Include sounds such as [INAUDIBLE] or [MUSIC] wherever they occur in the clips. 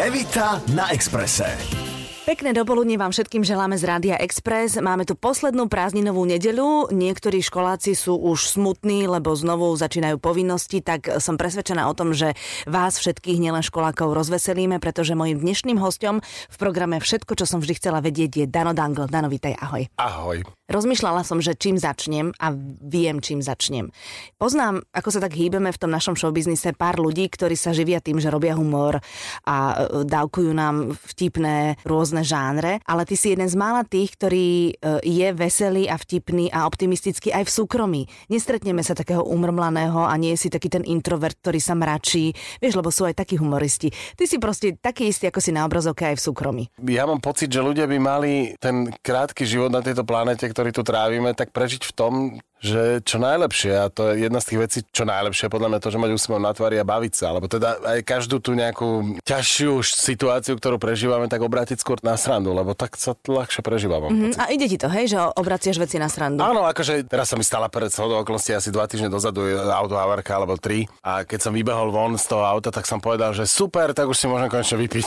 Evita na Exprese. Pekné dopoludne vám všetkým želáme z Rádia Express. Máme tu poslednú prázdninovú nedeľu. Niektorí školáci sú už smutní, lebo znovu začínajú povinnosti, tak som presvedčená o tom, že vás všetkých, nielen školákov, rozveselíme, pretože mojim dnešným hostom v programe Všetko, čo som vždy chcela vedieť, je Dano Dangl. Dano, vítaj, ahoj. Ahoj. Rozmýšľala som, že čím začnem a viem, čím začnem. Poznám, ako sa tak hýbeme v tom našom showbiznise, pár ľudí, ktorí sa živia tým, že robia humor a e, dávkujú nám vtipné rôzne žánre, ale ty si jeden z mála tých, ktorý e, je veselý a vtipný a optimistický aj v súkromí. Nestretneme sa takého umrmlaného a nie si taký ten introvert, ktorý sa mračí, vieš, lebo sú aj takí humoristi. Ty si proste taký istý, ako si na obrazovke aj v súkromí. Ja mám pocit, že ľudia by mali ten krátky život na tejto planete, ktorý tu trávime, tak prežiť v tom, že čo najlepšie, a to je jedna z tých vecí, čo najlepšie, podľa mňa to, že mať úsmev na tvári a baviť sa, alebo teda aj každú tú nejakú ťažšiu situáciu, ktorú prežívame, tak obrátiť skôr na srandu, lebo tak sa ľahšie prežíva. Mm-hmm. A ide ti to, hej, že obraciaš veci na srandu? Áno, akože teraz sa mi stala pred shodou okolností asi dva týždne dozadu autohavarka alebo tri a keď som vybehol von z toho auta, tak som povedal, že super, tak už si môžem konečne vypiť.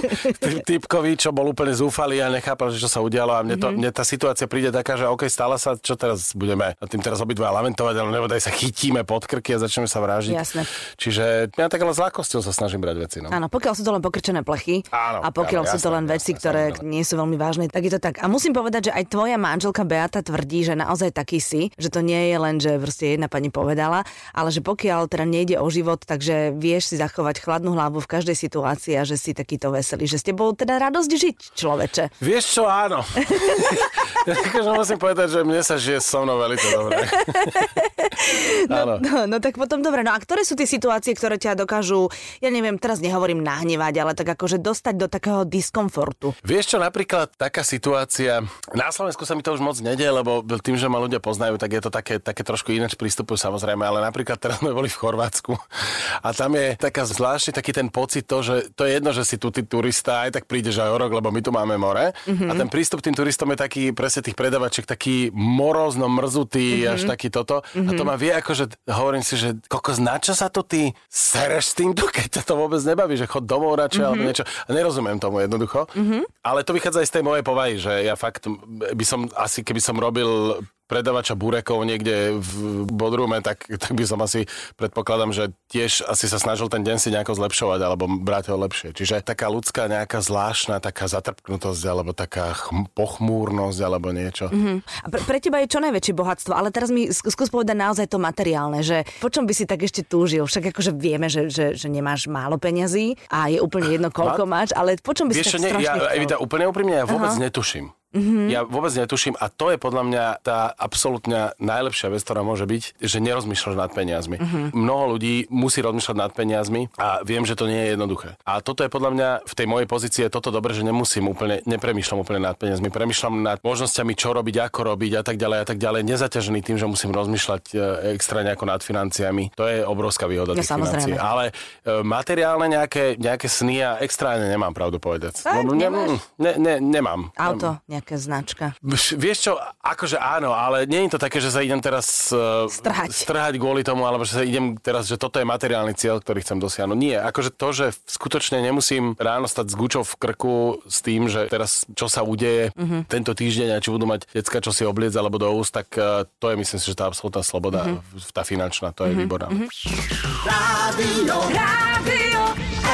[LAUGHS] Typkovi, čo bol úplne zúfalý a nechápal, že čo sa udialo a mne, to, mm-hmm. mne tá situácia príde taká, že OK, stala sa, čo teraz budeme budeme nad tým teraz obidva lamentovať, ale nebodaj sa chytíme pod krky a začneme sa vražiť. Jasné. Čiže ja tak ale s ľahkosťou sa snažím brať veci. No. Áno, pokiaľ sú to len pokrčené plechy áno, a pokiaľ áno, sú to len veci, ktoré jasné. nie sú veľmi vážne, tak je to tak. A musím povedať, že aj tvoja manželka Beata tvrdí, že naozaj taký si, že to nie je len, že proste jedna pani povedala, ale že pokiaľ teda nejde o život, takže vieš si zachovať chladnú hlavu v každej situácii a že si takýto veselý, že ste bol teda radosť žiť, človeče. Vieš čo, áno. [LAUGHS] [LAUGHS] ja musím povedať, že mne sa žije so mnou veľmi dobre. [LAUGHS] no, no, no tak potom dobre. No a ktoré sú tie situácie, ktoré ťa dokážu, ja neviem, teraz nehovorím nahnevať, ale tak akože dostať do takého diskomfortu? Vieš čo, napríklad taká situácia, na Slovensku sa mi to už moc nedie, lebo tým, že ma ľudia poznajú, tak je to také, také trošku ináč prístupujú samozrejme, ale napríklad teraz sme boli v Chorvátsku a tam je taká zvláštny taký ten pocit to, že to je jedno, že si tu ty turista, aj tak prídeš aj o rok, lebo my tu máme more mm-hmm. a ten prístup tým turistom je taký presne tých predavačiek taký morozno mrzutý, mm-hmm. až taký toto. Mm-hmm. A to mhm. ma vie ako, že hovorím si, že kokos, na čo sa to ty sereš s týmto, [LAUGHS] keď ťa to vôbec nebaví, že chod domov radšej mm-hmm. alebo mhm. niečo. A nerozumiem tomu jednoducho. Mm-hmm. Ale to vychádza aj z tej mojej povahy, že ja fakt by som asi, keby som robil predavača burekov niekde v Bodrume, tak, tak by som asi predpokladám, že tiež asi sa snažil ten deň si nejako zlepšovať alebo brať ho lepšie. Čiže taká ľudská nejaká zvláštna taká zatrpknutosť alebo taká chm, pochmúrnosť alebo niečo. Mm-hmm. A pre, pre teba je čo najväčšie bohatstvo, ale teraz mi skús povedať naozaj to materiálne, že po čom by si tak ešte túžil? Však akože vieme, že, že, že nemáš málo peňazí a je úplne jedno, koľko máš, ale po čom by Vieš, si tak ne, ja, Evita, úplne úprimne, ja vôbec Aha. netuším. Mm-hmm. Ja vôbec netuším a to je podľa mňa tá absolútne najlepšia vec, ktorá môže byť, že nerozmýšľaš nad peniazmi. Mm-hmm. Mnoho ľudí musí rozmýšľať nad peniazmi a viem, že to nie je jednoduché. A toto je podľa mňa v tej mojej pozícii je toto dobre, že nemusím úplne, nepremýšľam úplne nad peniazmi, premýšľam nad možnosťami, čo robiť, ako robiť a tak ďalej a tak ďalej, nezaťažený tým, že musím rozmýšľať e, extra nejako nad financiami. To je obrovská výhoda no, tých financií. Ale e, materiálne nejaké, nejaké sny a extra nemám pravdu povedať. No, ne, ne, ne, nemám. Auto, nemám nejaká značka. Vieš čo, akože áno, ale nie je to také, že sa idem teraz uh, strhať. strhať kvôli tomu, alebo že sa idem teraz, že toto je materiálny cieľ, ktorý chcem dosiahnuť. Nie, akože to, že skutočne nemusím ráno stať s gučou v krku s tým, že teraz čo sa udeje mm-hmm. tento týždeň a či budú mať decka, čo si obliec alebo do úst, tak uh, to je myslím si, že tá absolútna sloboda, mm-hmm. tá finančná, to je mm-hmm. výborná. Mm-hmm. Rádio, Rádio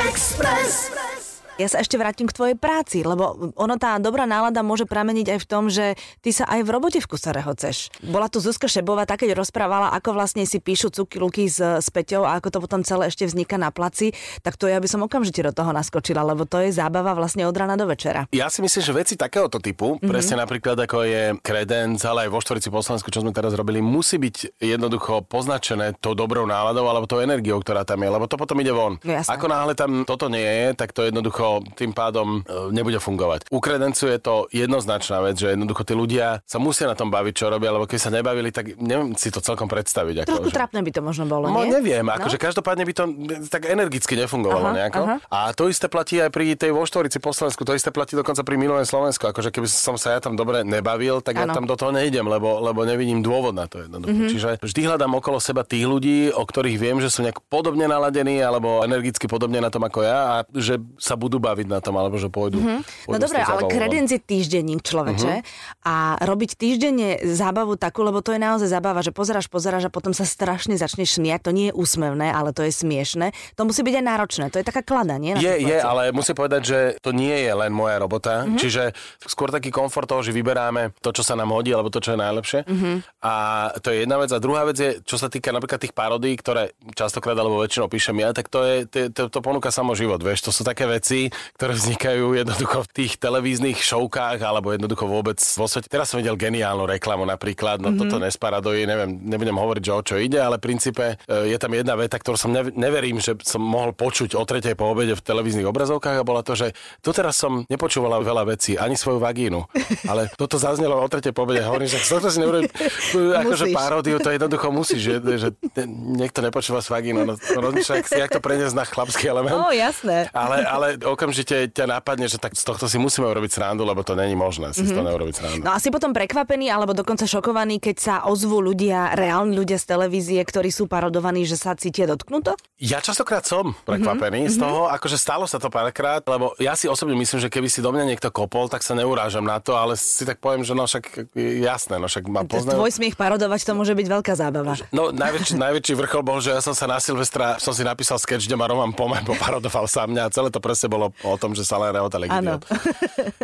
Express. Ja sa ešte vrátim k tvojej práci, lebo ono tá dobrá nálada môže prameniť aj v tom, že ty sa aj v robote v kuse rehoceš. Bola tu Zuzka Šebová, tá keď rozprávala, ako vlastne si píšu cuky luky s, s Peťou a ako to potom celé ešte vzniká na placi, tak to ja by som okamžite do toho naskočila, lebo to je zábava vlastne od rana do večera. Ja si myslím, že veci takéhoto typu, mm-hmm. presne napríklad ako je Credence, ale aj vo štvorici po Slovensku, čo sme teraz robili, musí byť jednoducho poznačené tou dobrou náladou alebo tou energiou, ktorá tam je, lebo to potom ide von. No, ako náhle tam toto nie je, tak to jednoducho to tým pádom e, nebude fungovať. U kredencu je to jednoznačná vec, že jednoducho tí ľudia sa musia na tom baviť, čo robia, lebo keď sa nebavili, tak neviem si to celkom predstaviť. Ako, Trošku že... trápne by to možno bolo, No nie? neviem, akože každopádne by to tak energicky nefungovalo Aha, nejako. aha. A to isté platí aj pri tej Voštorici po Slovensku, to isté platí dokonca pri Milujem Slovensku. Akože keby som sa ja tam dobre nebavil, tak ja Áno. tam do toho nejdem, lebo, lebo nevidím dôvod na to jednoducho. Mhm. Čiže vždy hľadám okolo seba tých ľudí, o ktorých viem, že sú nejak podobne naladení alebo energicky podobne na tom ako ja a že sa budú baviť na tom, alebo že pôjdu. No pôjdu s dobre, ale von. kredenc je týždenník človeče a robiť týždenne zábavu takú, lebo to je naozaj zábava, že pozeráš, pozeráš a potom sa strašne začneš smiať. To nie je úsmevné, ale to je smiešne. To musí byť aj náročné. To je taká klada, nie? Na Je, je, ale musím povedať, že to nie je len moja robota. Mm-hmm. Čiže skôr taký komfort toho, že vyberáme to, čo sa nám hodí, alebo to, čo je najlepšie. Mm-hmm. A to je jedna vec. A druhá vec je, čo sa týka napríklad tých parodí, ktoré častokrát alebo väčšinou píšem ja, tak to, je, to, to, to ponúka samo život. Vieš, to sú také veci, ktoré vznikajú jednoducho v tých televíznych šovkách alebo jednoducho vôbec vo svete. Teraz som videl geniálnu reklamu napríklad, no mm-hmm. toto nesparadojí, neviem, nebudem hovoriť, že o čo ide, ale v princípe e, je tam jedna veta, ktorú som nev- neverím, že som mohol počuť o tretej po obede v televíznych obrazovkách a bola to, že doteraz som nepočúvala veľa vecí, ani svoju vagínu, ale [LAUGHS] toto zaznelo o tretej po obede. Hovorím, že toto si neurobím, [LAUGHS] akože Musíš. paródiu, to jednoducho musíš, že, že niekto nepočúva s vagínou, no rozmýšľa, jak, jak to preniesť na chlapský element. No, jasné. Ale, ale okamžite ťa napadne, že tak z tohto si musíme urobiť srandu, lebo to není možné si mm-hmm. z toho neurobiť srandu. No a si potom prekvapený alebo dokonca šokovaný, keď sa ozvú ľudia, reálni ľudia z televízie, ktorí sú parodovaní, že sa cítia dotknuto? Ja častokrát som prekvapený mm-hmm. z toho, akože stalo sa to párkrát, lebo ja si osobne myslím, že keby si do mňa niekto kopol, tak sa neurážam na to, ale si tak poviem, že no však jasné, no však ma poznajú. Tvoj smiech parodovať to môže byť veľká zábava. No najväčší, najväčší vrchol bol, že ja som sa na Silvestra, som si napísal sketch, kde ma Roman Pome [LAUGHS] poparodoval sa mňa a celé to presne bolo o tom, že sa len rehotal Áno. idiot.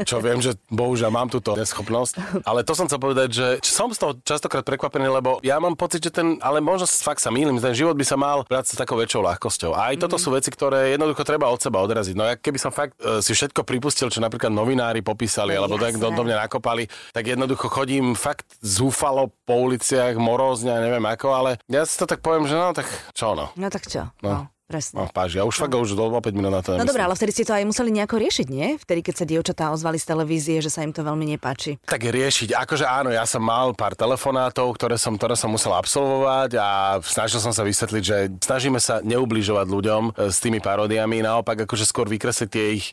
Čo viem, že bohužiaľ mám túto neschopnosť. Ale to som chcel povedať, že som z toho častokrát prekvapený, lebo ja mám pocit, že ten, ale možno fakt sa mýlim, ten život by sa mal brať s takou väčšou ľahkosťou. A aj toto sú veci, ktoré jednoducho treba od seba odraziť. No ja keby som fakt e, si všetko pripustil, čo napríklad novinári popísali, No, alebo tak do, do mňa nakopali, tak jednoducho chodím fakt zúfalo po uliciach, morózne, neviem ako, ale ja si to tak poviem, že no tak čo no. No tak čo? No, presne. No, páži. Ja už fakt už do 5 minút na to No dobré, ale vtedy ste to aj museli nejako riešiť, nie? Vtedy, keď sa dievčatá ozvali z televízie, že sa im to veľmi nepáči. Tak riešiť. Akože áno, ja som mal pár telefonátov, ktoré som, ktoré som musel absolvovať a snažil som sa vysvetliť, že snažíme sa neubližovať ľuďom e, s tými paródiami, naopak akože skôr vykresliť tie ich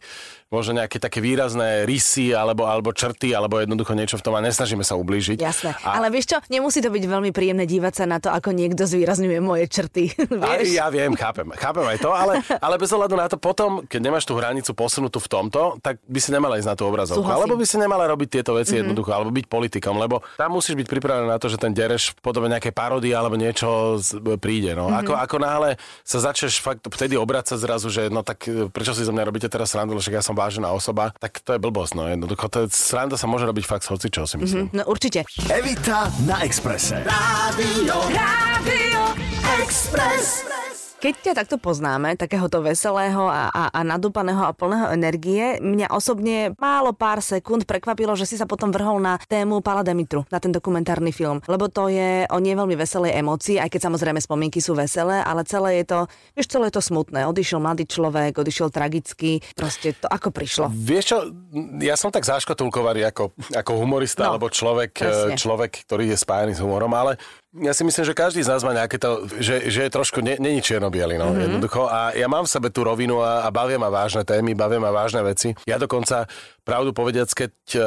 možno nejaké také výrazné rysy alebo, alebo črty, alebo jednoducho niečo v tom a nesnažíme sa ublížiť. Jasné. A, Ale vieš čo, nemusí to byť veľmi príjemné dívať sa na to, ako niekto zvýrazňuje moje črty. [LAUGHS] a, vieš? ja viem, chápem, chápem aj to, ale, ale bez ohľadu na to potom, keď nemáš tú hranicu posunutú v tomto, tak by si nemala ísť na tú obrazovku. Súhlasím. Alebo by si nemala robiť tieto veci mm-hmm. jednoducho, alebo byť politikom, lebo tam musíš byť pripravený na to, že ten dereš v podobe nejakej paródie alebo niečo príde. No. Mm-hmm. Ako, ako náhle sa začneš fakt vtedy obracať zrazu, že no tak e, prečo si zo mňa robíte teraz srandu, lebo však ja som vážená osoba, tak to je blbosť. No. Jednoducho, to je, sranda sa môže robiť fakt s hocičou, si myslím. Mm-hmm. No určite. Evita na Exprese. Rádio. Rádio Express. Keď ťa takto poznáme, takéhoto veselého a, a, a nadúpaného a plného energie, mňa osobne málo pár sekúnd prekvapilo, že si sa potom vrhol na tému Pala Demitru, na ten dokumentárny film. Lebo to je o nie veľmi veselej emócii, aj keď samozrejme spomienky sú veselé, ale celé je to, vieš, celé je to smutné. Odišiel mladý človek, odišiel tragicky, proste to ako prišlo. Vieš čo, ja som tak záškatulkovaný ako, ako humorista, No, alebo človek, presne. človek, ktorý je spájaný s humorom, ale ja si myslím, že každý z nás má nejaké to, že, že je trošku, ne, není čierno-biely, no, mm-hmm. jednoducho. A ja mám v sebe tú rovinu a, a bavia ma vážne témy, bavia ma vážne veci. Ja dokonca, pravdu povediac, keď e,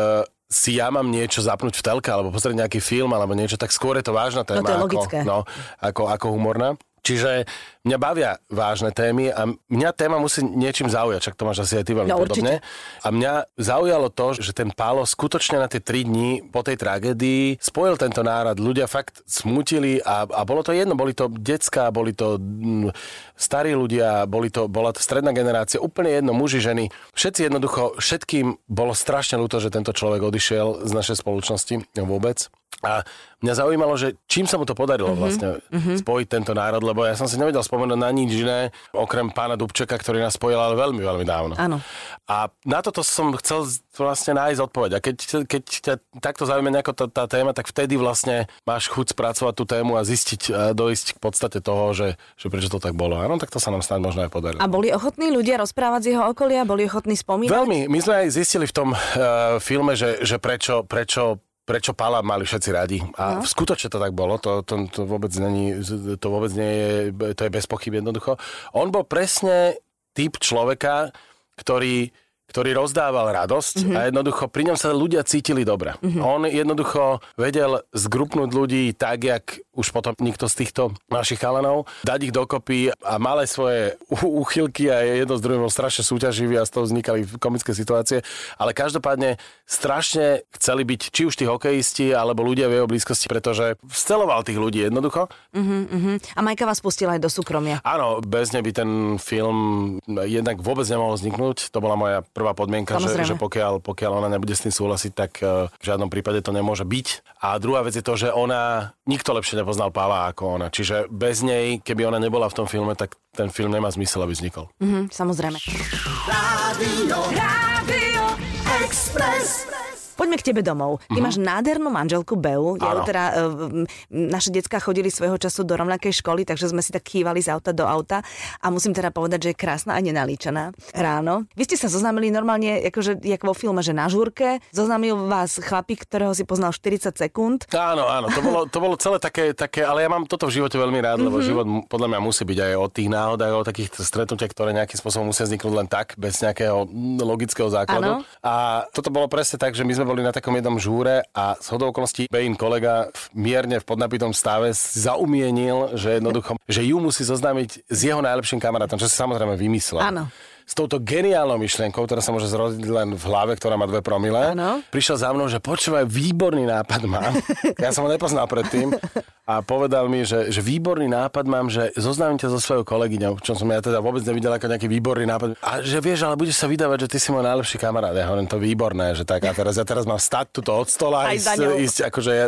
si ja mám niečo zapnúť v telke, alebo pozrieť nejaký film, alebo niečo, tak skôr je to vážna téma to je ako, logické. no, ako, ako humorná. Čiže mňa bavia vážne témy a mňa téma musí niečím zaujať, čak to máš asi aj ty veľmi No, podobne. A mňa zaujalo to, že ten Pálo skutočne na tie tri dni po tej tragédii spojil tento nárad. Ľudia fakt smutili a, a bolo to jedno, boli to decka, boli to mm, starí ľudia, boli to, bola to stredná generácia, úplne jedno, muži, ženy. Všetci jednoducho, všetkým bolo strašne ľúto, že tento človek odišiel z našej spoločnosti vôbec. A mňa zaujímalo, že čím sa mu to podarilo Mhm, mm-hmm. vlastne mm-hmm. spojiť tento národ, lebo ja som si nevedel spomenúť na nič iné, okrem pána Dubčeka, ktorý nás spojil ale veľmi, veľmi dávno. Áno. A na toto som chcel vlastne nájsť odpoveď. A keď, keď ťa takto zaujíma nejako tá, tá téma, tak vtedy vlastne máš chuť spracovať tú tému a zistiť, a dojsť k podstate toho, že, že prečo to tak bolo. Áno, tak to sa nám snad možno aj podarilo. A boli ochotní ľudia rozprávať z jeho okolia? Boli ochotní spomínať? Veľmi. My sme aj zistili v tom uh, filme, že, že prečo, prečo prečo Pala mali všetci radi. A no. skutočne to tak bolo, to, to, to, vôbec není, to vôbec nie je, to je bez pochyb jednoducho. On bol presne typ človeka, ktorý ktorý rozdával radosť Mhm. mm-hmm. a jednoducho pri ňom sa ľudia cítili dobre. Mm-hmm. On jednoducho vedel zgrupnúť ľudí tak, jak už potom nikto z týchto našich chalanov, dať ich dokopy a mal aj svoje úchylky a jedno z druhým bol strašne súťaživý a z toho vznikali komické situácie, ale každopádne strašne chceli byť či už tí hokejisti alebo ľudia v jeho blízkosti, pretože vsceloval tých ľudí jednoducho. A Majka vás pustila aj do súkromia. Áno, bez nej by ten film jednak vôbec nemohol vzniknúť. To bola moja prvá podmienka, že, že pokiaľ, pokiaľ ona nebude s tým súhlasiť, tak eh, v žiadnom prípade to nemôže byť. A druhá vec je to, že ona, nikto lepšie nepoznal Pavla ako ona. Čiže bez nej, keby ona nebola v tom filme, tak ten film nemá zmysel, aby vznikol. Mhm, samozrejme. Rádio, Rádio Express. Poďme k tebe domov. Ty máš nádhernú manželku Beu. Ja teda, m, naše decka chodili svojho času do rovnakej školy, takže sme si tak kývali z auta do auta. A musím teda povedať, že je krásna a nenalíčaná ráno. Vy ste sa zoznámili normálne, akože, jak vo filme, že na žúrke. Zoznámil vás chlapík, ktorého si poznal 40 sekúnd. Áno, áno, to bolo, to bolo celé také, také, ale ja mám toto v živote veľmi rád, lebo život mu- podľa mňa musí byť aj o tých náhodách, o takých stretnutiach, ktoré nejakým spôsobom musia vzniknúť len tak, bez nejakého logického základu. Áno. A toto bolo presne tak, že my sme boli na takom jednom žúre a z hodou okolností Bejin kolega v- mierne v podnapitom stave zaumienil, že jednoducho, že ju musí zoznámiť s jeho najlepším kamarátom, čo si samozrejme vymyslel. Áno. S touto geniálnou myšlienkou, ktorá sa môže zrodiť len v hlave, ktorá má dve promile, Áno. prišiel za mnou, že počúvaj, výborný nápad mám. [LAUGHS] Ja som ho nepoznal predtým a povedal mi, že, že výborný nápad mám, že zoznámim ťa so svojou kolegyňou, čo som ja teda vôbec nevidel ako nejaký výborný nápad. A že vieš, ale budeš sa vydávať, že ty si môj najlepší kamarát. Ja hovorím, to výborné, že tak a teraz ja teraz mám stať tuto od stola a ísť, ísť akože ja,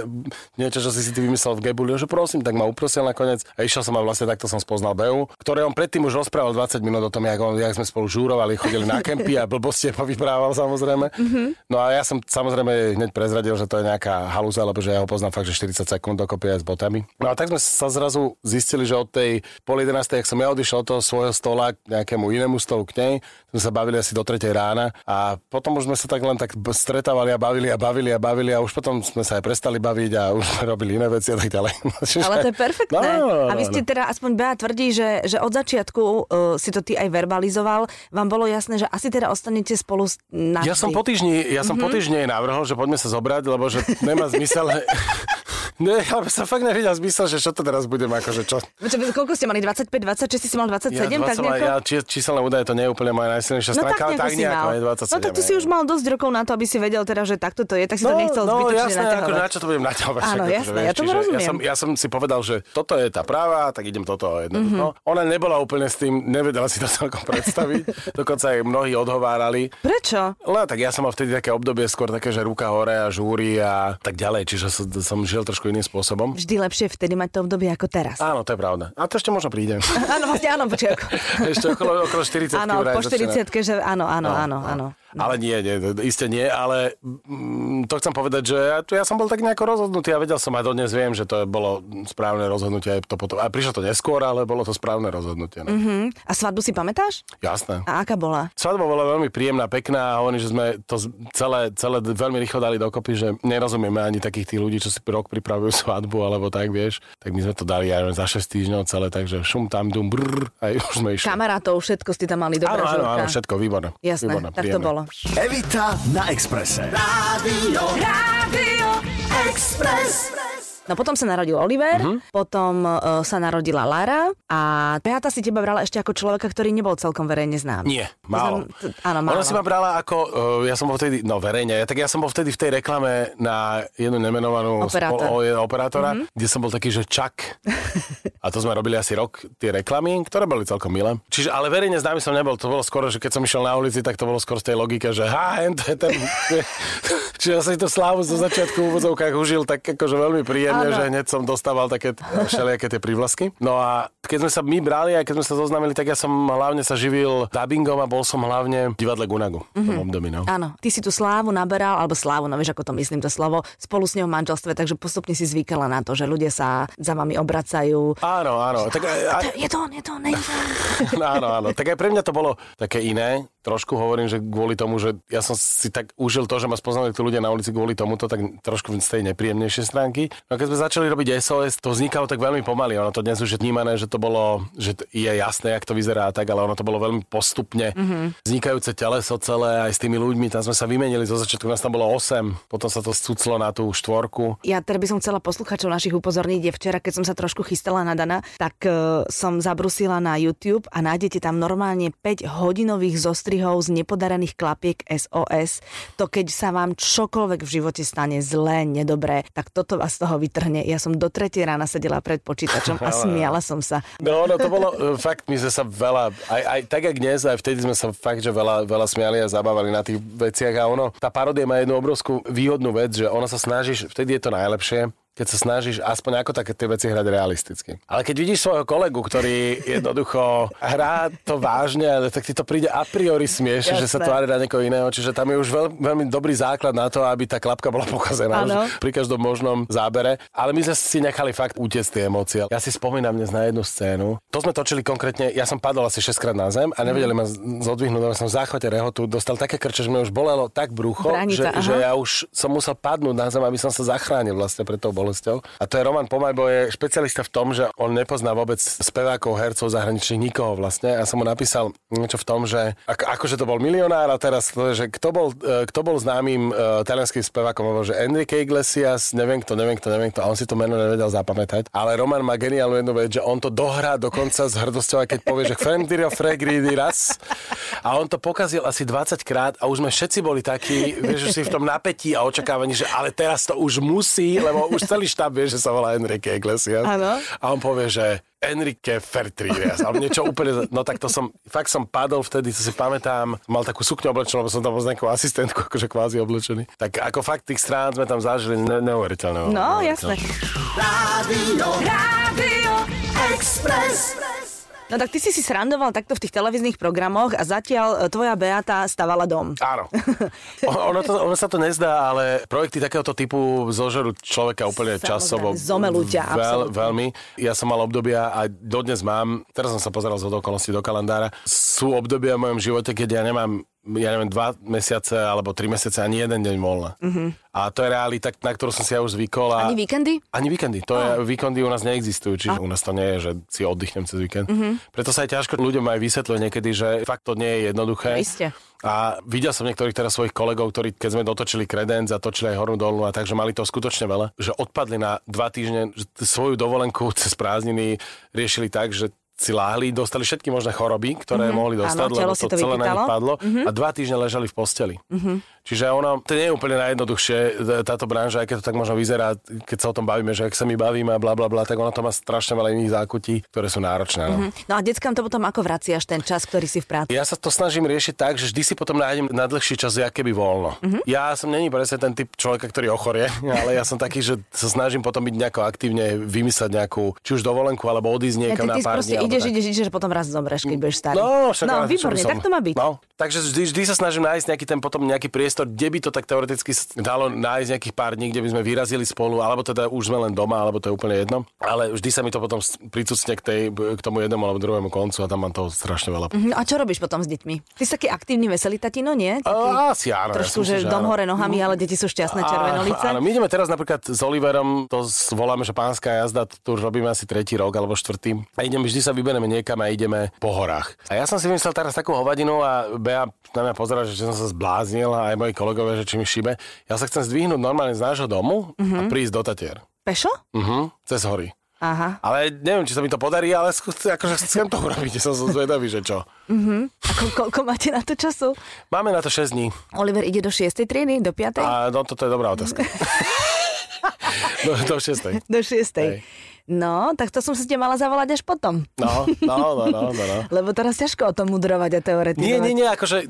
niečo, čo si si ty vymyslel v Gebuli, že prosím, tak ma uprosil nakoniec a išiel som a vlastne takto som spoznal Beu, ktoré on predtým už rozprával 20 minút o tom, jak, on, jak sme spolu žúrovali, chodili na kempy a blbosti [LAUGHS] povyprával samozrejme. No a ja som samozrejme hneď prezradil, že to je nejaká halúza, lebo že ja ho poznám fakt, že 40 sekúnd dokopy aj s botami. No a tak sme sa zrazu zistili, že od tej pol 11. ak som ja odišiel od toho svojho stola k nejakému inému stolu k nej, sme sa bavili asi do 3. rána a potom už sme sa tak len tak stretávali a bavili a bavili a bavili a už potom sme sa aj prestali baviť a už sme robili iné veci a tak ďalej. Čiže- [LAUGHS] Ale to je perfektné. No, no, no, a vy ste no. teda, aspoň Bea tvrdí, že, že od začiatku uh, si to ty aj verbalizoval. Vám bolo jasné, že asi teda ostanete spolu s-. Ja som po týždni, ja som Mhm. po týždni jej navrhol, že poďme sa zobrať, lebo že nemá zmysel. [LAUGHS] Ne, ja som fakt nevidel zmysel, že čo to teraz budem, akože čo. Čo, koľko ste mali? 25, 26, si si mal 27, Ja, tak 20 nejako? ja, či, číselné údaje to nie je úplne moja najsilnejšia No stránka, tak ale tak nejako, mal. je 27. no tak ty si už mal dosť rokov na to, aby si vedel teda, že takto to je, tak si to nechcel no, zbytočne no, naťahovať. jasné, ako na čo to budem naťahovať. Áno, akože, jasné, vieš, ja čiže rozumiem. Ja som, ja som si povedal, že toto je tá práva, tak idem toto jednoducho. Mhm. Mm-hmm. Ona nebola úplne s tým, nevedela si to celkom predstaviť, [LAUGHS] dokonca aj mnohí odhovárali. Prečo? No tak ja som mal vtedy také obdobie skôr také, že ruka hore a žúri a tak ďalej, čiže som, som žil trošku iným spôsobom. Vždy lepšie vtedy mať to obdobie ako teraz. Áno, to je pravda. A to ešte možno príde. [LAUGHS] Áno, vlastne áno, počkaj. [LAUGHS] ešte okolo, okolo 40 Áno, po začína. 40 že áno, áno, áno, áno. Ale nie, nie, iste nie, ale mm, to chcem povedať, že ja, ja som bol tak nejako rozhodnutý a vedel som a dodnes viem, že to bolo správne rozhodnutie. Aj to potom, a prišlo to neskôr, ale bolo to správne rozhodnutie. No. Mm-hmm. A svadbu si pamätáš? Jasné. A aká bola? Svadba bola veľmi príjemná, pekná a hovorím, že sme to celé, celé veľmi rýchlo dali dokopy, že nerozumieme ani takých tých ľudí, čo si rok pripravujú svadbu alebo tak, vieš. Tak my sme to dali aj za 6 týždňov celé, takže šum tam, dum, brr, a už sme išli. Kamarátov, všetko ste tam mali, dobrá Áno, áno, áno, všetko, výborné. Jasné, výborné, tak to príjemné. Bolo. Evita na Exprese. Rádio, Rádio Express. No potom sa narodil Oliver, uh-huh. potom uh, sa narodila Lara a Beata si teba brala ešte ako človeka, ktorý nebol celkom verejne známy. Nie, málo. Znam- t- áno, málo. Ona si ma brala ako, uh, ja som bol vtedy, no verejne, tak ja som bol vtedy v tej reklame na jednu nemenovanú Operátor. spol- o, operátora, mm-hmm. kde som bol taký, že čak. [LAUGHS] A to sme robili asi rok, tie reklamy, ktoré boli celkom milé. Čiže, ale verejne známy som nebol, to bolo skoro, že keď som išiel na ulici, tak to bolo skoro z tej logike, že ha, to je ten... Čiže [LAUGHS] ja som si to slávu zo začiatku v úvodzovkách užil tak akože veľmi príjemne, Áno. že hneď som dostával také všelijaké tie prívlasky. No a keď sme sa my brali a keď sme sa zoznámili, tak ja som hlavne sa živil dubbingom a bol som hlavne v divadle Gunagu v tom období. No. Áno, ty si tú slávu naberal, alebo slávu, no vieš, ako to myslím, to slovo, spolu s ňou v manželstve, takže postupne si zvykala na to, že ľudia sa za vami obracajú. Áno, áno. Tak, aj, Je to on, je to on, nie je to on. [LAUGHS] áno, áno. Tak aj pre mňa to bolo také iné. Trošku hovorím, že kvôli tomu, že ja som si tak užil to, že ma spoznali tí ľudia na ulici kvôli tomuto, tak trošku z tej nepríjemnejšej stránky. No a keď sme začali robiť SOS, to vznikalo tak veľmi pomaly. Ono to dnes už je vnímané, že to bolo, že je jasné, jak to vyzerá tak, ale ono to bolo veľmi postupne. Mm-hmm. Vznikajúce teleso celé aj s tými ľuďmi, tam sme sa vymenili, zo začiatku nás tam bolo 8, potom sa to scuclo na tú štvorku. Ja teda by som chcela posluchačov našich upozorniť, že včera, keď som sa trošku chystala na Dana, tak uh, som zabrusila na YouTube a nájdete tam normálne 5 hodinových zostrihov z nepodarených klapiek SOS. To keď sa vám čokoľvek v živote stane zlé, nedobré, tak toto vás z toho vytrhne. Ja som do 3 rána sedela pred počítačom a [LAUGHS] smiala som sa. No, no to bolo, e, fakt, my sme sa veľa, aj, aj tak, jak dnes, aj vtedy sme sa fakt, že veľa, veľa smiali a zabávali na tých veciach a ono, tá paródia má jednu obrovskú výhodnú vec, že ona sa snažíš, vtedy je to najlepšie, keď sa snažíš aspoň ako také tie veci hrať realisticky. Ale keď vidíš svojho kolegu, ktorý jednoducho hrá to vážne, ale tak ti to príde a priori smiešne, že sa tvári na niekoho iného, čiže tam je už veľ, veľmi dobrý základ na to, aby tá klapka bola [LAUGHS] pokazená už pri každom možnom zábere. Ale my sme si nechali fakt utiecť tie emócie. Ja si spomínam dnes na jednu scénu. To sme točili konkrétne, ja som padol asi 6 krát na zem a nevedeli ma zodvihnúť, lebo som v záchvate rehotu, dostal také krče, že mi už bolelo tak brucho, že, Branica, aha. že ja už som musel padnúť na zem, aby som sa zachránil vlastne pred tou bolesťou. A to je Roman Pomajbo, je špecialista v tom, že on nepozná vôbec spevákov, hercov, zahraničných, nikoho vlastne. Ja som mu napísal niečo v tom, že ako, akože to bol milionár a teraz že kto bol, e, kto bol známym uh, talianským spevákom, bol, že Enrique Iglesias, neviem kto, neviem kto, neviem kto, a on si to meno nevedel zapamätať. Ale Roman má geniálnu jednu vec, že on to dohrá dokonca s hrdosťou, aj keď povie, že Fremdirio Fregridi raz. A on to pokazil asi 20 krát a už sme všetci boli takí, vieš, že si v tom napätí a očakávaní, že ale teraz to už musí, lebo už celý štáb vie, že sa volá Enrique Iglesias. Áno. A on povie, že Enrique Fertrias, alebo niečo úplne, no tak to som, fakt som padol vtedy, to si pamätám, mal takú sukňu oblečenú, lebo som tam bol s nejakou asistentkou, akože kvázi oblečený. Tak ako fakt tých strán sme tam zažili ne- neuveriteľné. No, neuveriteľné. jasné. Rádio, Rádio Express. No tak ty si si srandoval takto v tých televíznych programoch a zatiaľ e, tvoja Beata stavala dom. Áno. [LAUGHS] Ono, to, ono sa to nezdá, ale projekty takéhoto typu zožerú človeka úplne Samozrejme, časovo. zomelú ťa, absolútne. veľmi. Ja som mal obdobia a dodnes mám, teraz som sa pozeral z okolností do kalendára, sú obdobia v mojom živote, keď ja nemám ja neviem, dva mesiace alebo tri mesiace, ani jeden deň voľna. Mm-hmm. A to je realita, na ktorú som si ja už zvykol. A... Ani víkendy? Ani víkendy. To je, víkendy u nás neexistujú, čiže u nás to nie je, že si oddychnem cez víkend. Mm-hmm. Preto sa aj ťažko ľuďom aj vysvetľuje niekedy, že fakt to nie je jednoduché. Iste. A videl som niektorých teraz svojich kolegov, ktorí keď sme dotočili kredenc a točili aj hornú dolnú a takže mali to skutočne veľa, že odpadli na dva týždne svoju dovolenku [LAUGHS] cez prázdniny riešili tak, že si láhli, dostali všetky možné choroby, ktoré mm-hmm. mohli dostať. Áno, lebo to, to celé na nich padlo mm-hmm. a dva týždne ležali v posteli. Mm-hmm. Čiže ono, to nie je úplne najjednoduchšie, t- táto branža, aj keď to tak možno vyzerá, keď sa o tom bavíme, že ak sa my bavíme a bla bla bla, tak ono to má strašne veľa iných zákutí, ktoré sú náročné. No. Mm-hmm. No a deckám to potom ako vraciaš ten čas, ktorý si v práci? Ja sa to snažím riešiť tak, že vždy si potom nájdem na dlhší čas, jak keby voľno. Mhm. Mm-hmm. Ja som není presne ten typ človeka, ktorý ochorie, [LAUGHS] ale ja som taký, že sa snažím potom byť nejako aktívne vymysleť nejakú, či už dovolenku, alebo odísť Ja, niekam ty, na pár dní. Ideš, tak. ideš, ideš, že potom raz zomreš, keď budeš starý. No, však no výborne, tak to má byť. No, takže vždy, vždy sa snažím nájsť nejaký ten potom nejaký priestor, kde by to tak teoreticky dalo nájsť nejakých pár dní, kde by sme vyrazili spolu, alebo teda už sme len doma, alebo to je úplne jedno. Ale vždy sa mi to potom pricucne k, tej, k tomu jednému alebo druhému koncu a tam mám toho strašne veľa. Mhm, A čo robíš potom s deťmi? Ty si taký aktívny, veselý tatino, nie? Taký, A, asi áno. ja trošku, myslím, že dom hore nohami, ale deti sú šťastné červenolice. Áno, my ideme teraz napríklad s Oliverom, to voláme, že pánska jazda, tu už robíme asi tretí rok alebo štvrtý. A ideme, vždy sa vyberieme niekam a ideme po horách. A ja som si vymyslel teraz takú hovadinu a Bea na mňa pozera, že som sa zbláznil a aj moji kolegovia, že či mi šibe. Ja sa chcem zdvihnúť normálne z nášho domu uh-huh. a prísť do Tatier. Pešo? Mhm, cez hory. Aha. Ale neviem, či sa mi to podarí, ale skú, akože chcem to urobiť, [LAUGHS] som zvedavý, že čo. A ko- koľko máte na to času? Máme na to 6 dní. Oliver ide do 6. triedy, do 5. A no, toto je dobrá otázka. [LAUGHS] [LAUGHS] do, do 6. Do 6. Hej. No, tak to som si te mala zavolať až potom. No, no, no, no, no, no. [LAUGHS] Lebo teraz ťažko o tom mudrovať a teoretizovať. Nie, nie, nie, akože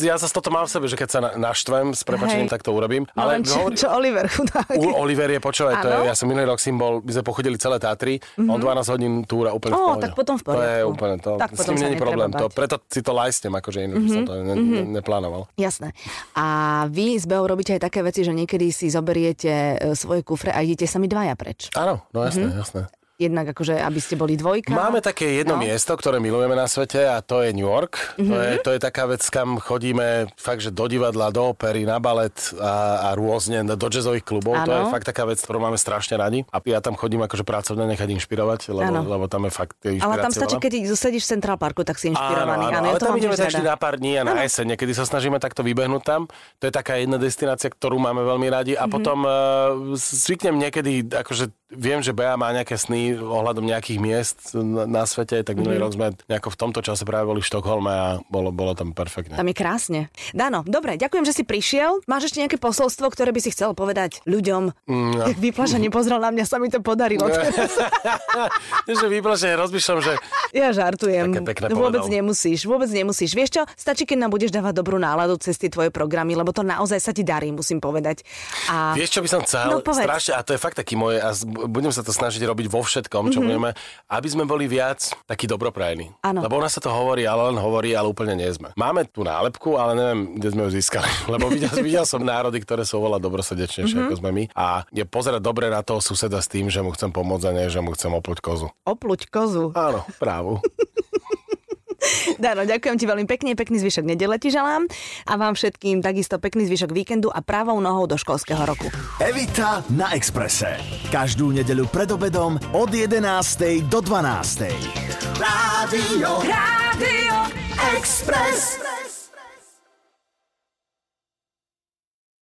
ja zase toto mám v sebe, že keď sa na- naštvem s prepačením, Hej. tak to urobím. No len čo, čo Oliver chudák. U Oliver je počúvaj, to je. Mhm. ja som minulý rok s ním bol, my sme pochodili celé Tatry, on 12 hodín túra úplne v Ó, pohode. tak potom v To je poriadku. úplne, to, Tak s tým není problém, to, preto si to lajstem, akože inak mm-hmm. som to ne, ne, neplánoval. Jasné. A vy s Beou robíte aj také veci, že niekedy si zoberiete e, svoje kufre a idete sami dvaja preč. Áno, no jasné, Mhm. jasné. stuff. Jednak akože, aby ste boli dvojka. Máme také jedno No. miesto, ktoré milujeme na svete a to je New York. Mm-hmm. To, je, Mhm. to je taká vec, kam chodíme fakt, že do divadla, do opery, na balet a, a rôzne, do jazzových klubov. To je Áno. fakt taká vec, ktorú máme strašne radi. A ja tam chodím akože pracovne nechať inšpirovať, lebo, Áno. lebo tam je fakt tie Ale tam stačí, keď sedíš v Central Parku, tak si Áno, inšpirovaný. áno, ja ale to tam ideme tak vždy na pár dní a na jeseň. Niekedy sa snažíme takto vybehnúť tam. To je taká jedna destinácia, ktorú máme veľmi radi. A potom uh, zvyknem niekedy, akože viem, že Bea má nejaké sny ohľadom nejakých miest na, na svete, tak minulý Mhm. rok sme nejako v tomto čase práve boli v Štokholme a bolo, bolo tam perfektne. Tam je krásne. Dano, dobre, ďakujem, že si prišiel. Máš ešte nejaké posolstvo, ktoré by si chcel povedať ľuďom? Mm, Jak [LAUGHS] vyplaša nepozrel na mňa, sa mi to podarilo. [LAUGHS] že vyplašne rozmýšľam, že Ja žartujem. Také pekné vôbec povedal. nemusíš, vôbec nemusíš. Vieš čo, stačí, keď nám budeš dávať dobrú náladu cez tie tvoje programy, lebo to naozaj sa ti darí, musím povedať. A... Vieš, čo by som chcel? No, povedz. Strašne, a to je fakt taký moje, a budem sa to snažiť robiť vo všetkom, čo mm-hmm. budeme, aby sme boli viac takí dobroprajní. Áno. Lebo ona sa to hovorí, ale len hovorí, ale úplne nie sme. Máme tú nálepku, ale neviem, kde sme ju získali. [LAUGHS] Lebo videl, videl som národy, ktoré sú oveľa dobrosrdečnejšie, Mhm. mm-hmm. ako sme my. A je pozerať dobre na toho suseda s tým, že mu chcem pomôcť a nie, že mu chcem opluť kozu. Opluť kozu. Áno, právu. [LAUGHS] [LAUGHS] Dano, ďakujem ti veľmi pekne, pekný zvyšok nedele ti želám a vám všetkým takisto pekný zvyšok víkendu a právou nohou do školského roku. Evita na Exprese. Každú nedeľu pred obedom od 11. do 12. Rádio, Rádio Express.